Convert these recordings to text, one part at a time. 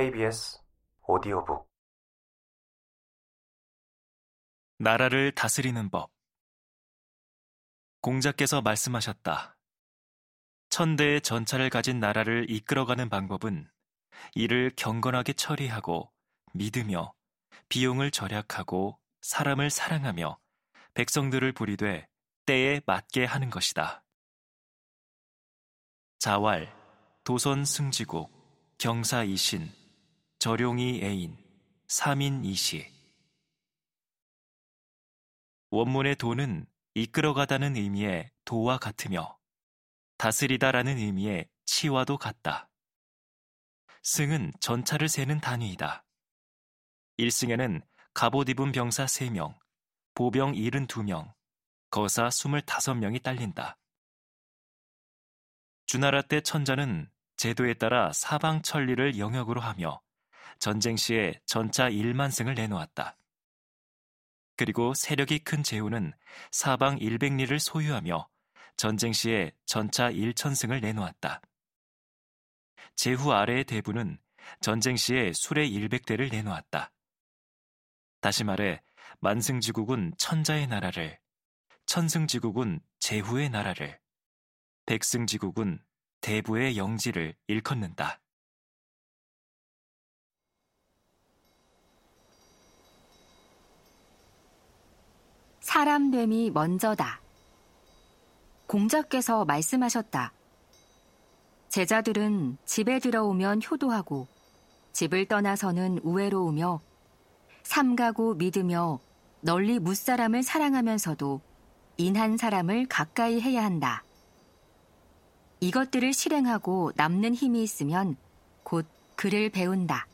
KBS 오디오북 나라를 다스리는 법. 공자께서 말씀하셨다. 천대의 전차를 가진 나라를 이끌어가는 방법은 이를 경건하게 처리하고 믿으며 비용을 절약하고 사람을 사랑하며 백성들을 부리되 때에 맞게 하는 것이다. 자왈, 도선 승지국, 경사 이신, 절용이 애인, 삼인 이시. 원문의 도는 이끌어가다는 의미의 도와 같으며 다스리다라는 의미의 치와도 같다. 승은 전차를 세는 단위이다. 1승에는 갑옷 입은 병사 3명, 보병 72명, 거사 25명이 딸린다. 주나라 때 천자는 제도에 따라 사방 천리를 영역으로 하며 전쟁 시에 전차 1만 승을 내놓았다. 그리고 세력이 큰 제후는 사방 100리를 소유하며 전쟁 시에 전차 1천 승을 내놓았다. 제후 아래의 대부는 전쟁 시에 수레 100대를 내놓았다. 다시 말해 만승지국은 천자의 나라를, 천승지국은 제후의 나라를, 백승지국은 대부의 영지를 일컫는다. 사람됨이 먼저다. 공자께서 말씀하셨다. 제자들은 집에 들어오면 효도하고 집을 떠나서는 우애로우며 삼가고 믿으며 널리 무사람을 사랑하면서도 인한 사람을 가까이 해야 한다. 이것들을 실행하고 남는 힘이 있으면 곧 글을 배운다.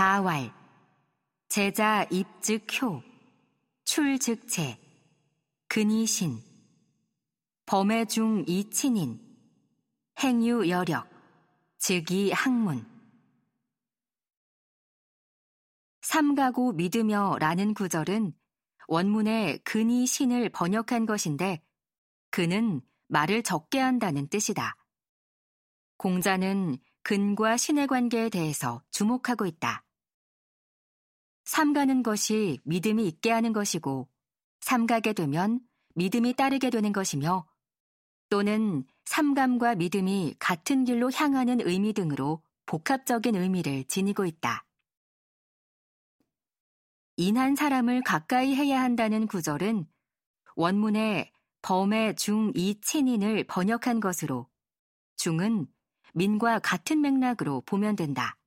자왈, 제자 입즉 효, 출즉 체, 근이신, 범의 중 이친인, 행유 여력, 즉이 학문. 삼가고 믿으며 라는 구절은 원문의 근이 신을 번역한 것인데 그는 말을 적게 한다는 뜻이다. 공자는 근과 신의 관계에 대해서 주목하고 있다. 삼가는 것이 믿음이 있게 하는 것이고, 삼가게 되면 믿음이 따르게 되는 것이며, 또는 삼감과 믿음이 같은 길로 향하는 의미 등으로 복합적인 의미를 지니고 있다. 인한 사람을 가까이 해야 한다는 구절은 원문의 범의 중2 친인을 번역한 것으로 중은 민과 같은 맥락으로 보면 된다.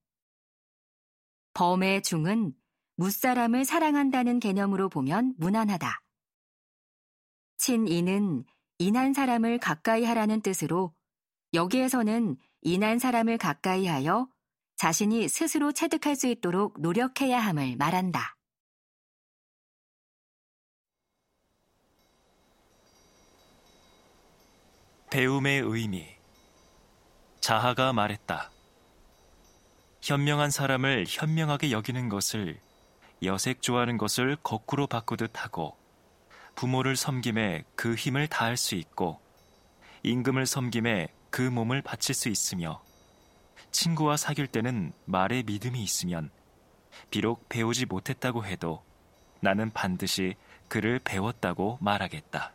범의 중은 무사람을 사랑한다는 개념으로 보면 무난하다. 친인은 인한 사람을 가까이 하라는 뜻으로 여기에서는 인한 사람을 가까이 하여 자신이 스스로 체득할 수 있도록 노력해야 함을 말한다. 배움의 의미 자하가 말했다. 현명한 사람을 현명하게 여기는 것을 여색 좋아하는 것을 거꾸로 바꾸듯 하고 부모를 섬김에 그 힘을 다할 수 있고 임금을 섬김에 그 몸을 바칠 수 있으며 친구와 사귈 때는 말에 믿음이 있으면 비록 배우지 못했다고 해도 나는 반드시 그를 배웠다고 말하겠다.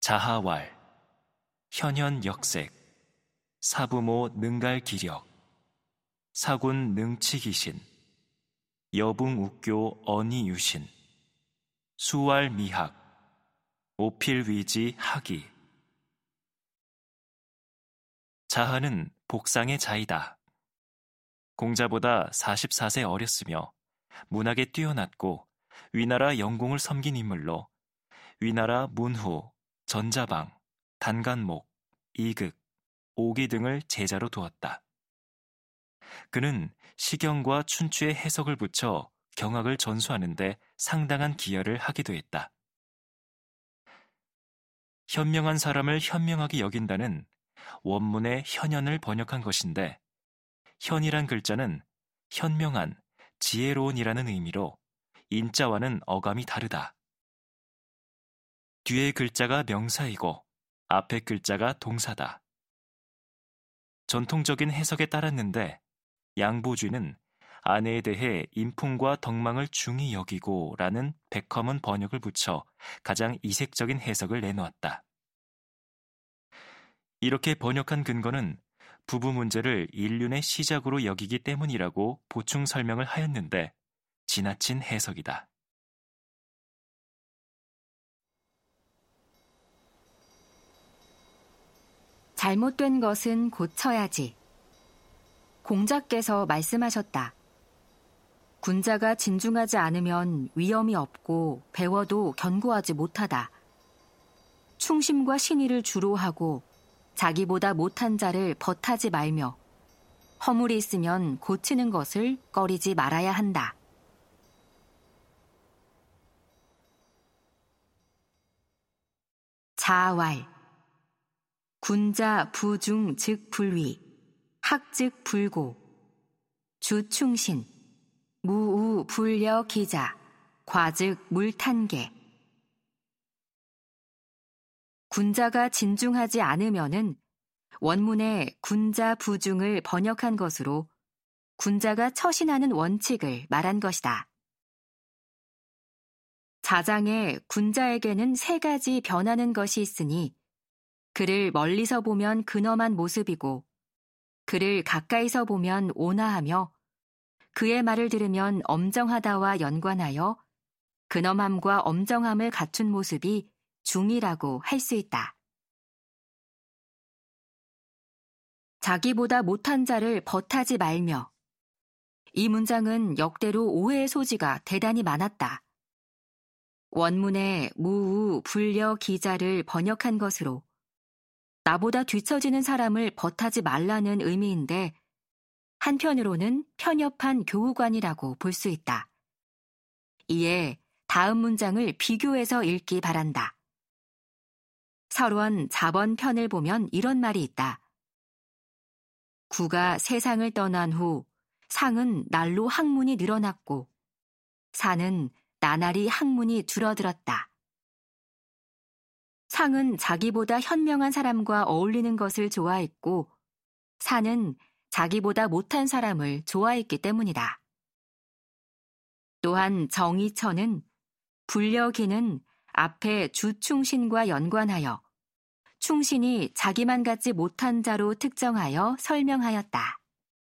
자하왈 현현 역색 사부모 능갈 기력, 사군 능치기신, 여붕 우교 언이 유신, 수왈 미학, 오필 위지 학이. 자하는 복상의 자이다. 공자보다 44세 어렸으며 문학에 뛰어났고 위나라 영공을 섬긴 인물로 위나라 문후, 전자방, 단간목, 이극, 오기 등을 제자로 두었다. 그는 시경과 춘추의 해석을 붙여 경악을 전수하는데 상당한 기여를 하기도 했다. 현명한 사람을 현명하게 여긴다는 원문의 현현을 번역한 것인데 현이란 글자는 현명한, 지혜로운이라는 의미로 인자와는 어감이 다르다. 뒤에 글자가 명사이고 앞에 글자가 동사다. 전통적인 해석에 따랐는데 양보주는 아내에 대해 인품과 덕망을 중히 여기고 라는 백컴은 번역을 붙여 가장 이색적인 해석을 내놓았다. 이렇게 번역한 근거는 부부 문제를 인륜의 시작으로 여기기 때문이라고 보충 설명을 하였는데 지나친 해석이다. 잘못된 것은 고쳐야지. 공자께서 말씀하셨다. 군자가 진중하지 않으면 위험이 없고 배워도 견고하지 못하다. 충심과 신의를 주로 하고 자기보다 못한 자를 버타지 말며 허물이 있으면 고치는 것을 꺼리지 말아야 한다. 자왈 군자 부중 즉 불위 학즉 불고 주충신 무우 불려 기자 과즉 물탄계 군자가 진중하지 않으면은 원문에 군자 부중을 번역한 것으로 군자가 처신하는 원칙을 말한 것이다. 자장에 군자에게는 세 가지 변하는 것이 있으니 그를 멀리서 보면 근엄한 모습이고 그를 가까이서 보면 온화하며 그의 말을 들으면 엄정하다와 연관하여 근엄함과 엄정함을 갖춘 모습이 중이라고 할 수 있다. 자기보다 못한 자를 버타지 말며 이 문장은 역대로 오해의 소지가 대단히 많았다. 원문에 무우 불려 기자를 번역한 것으로 나보다 뒤처지는 사람을 버타지 말라는 의미인데 한편으로는 편협한 교우관이라고 볼 수 있다. 이에 다음 문장을 비교해서 읽기 바란다. 서론 자번 편을 보면 이런 말이 있다. 구가 세상을 떠난 후 상은 날로 학문이 늘어났고 사는 나날이 학문이 줄어들었다. 상은 자기보다 현명한 사람과 어울리는 것을 좋아했고 사는 자기보다 못한 사람을 좋아했기 때문이다. 또한 정의처는 불려기는 앞에 주충신과 연관하여 충신이 자기만 갖지 못한 자로 특정하여 설명하였다.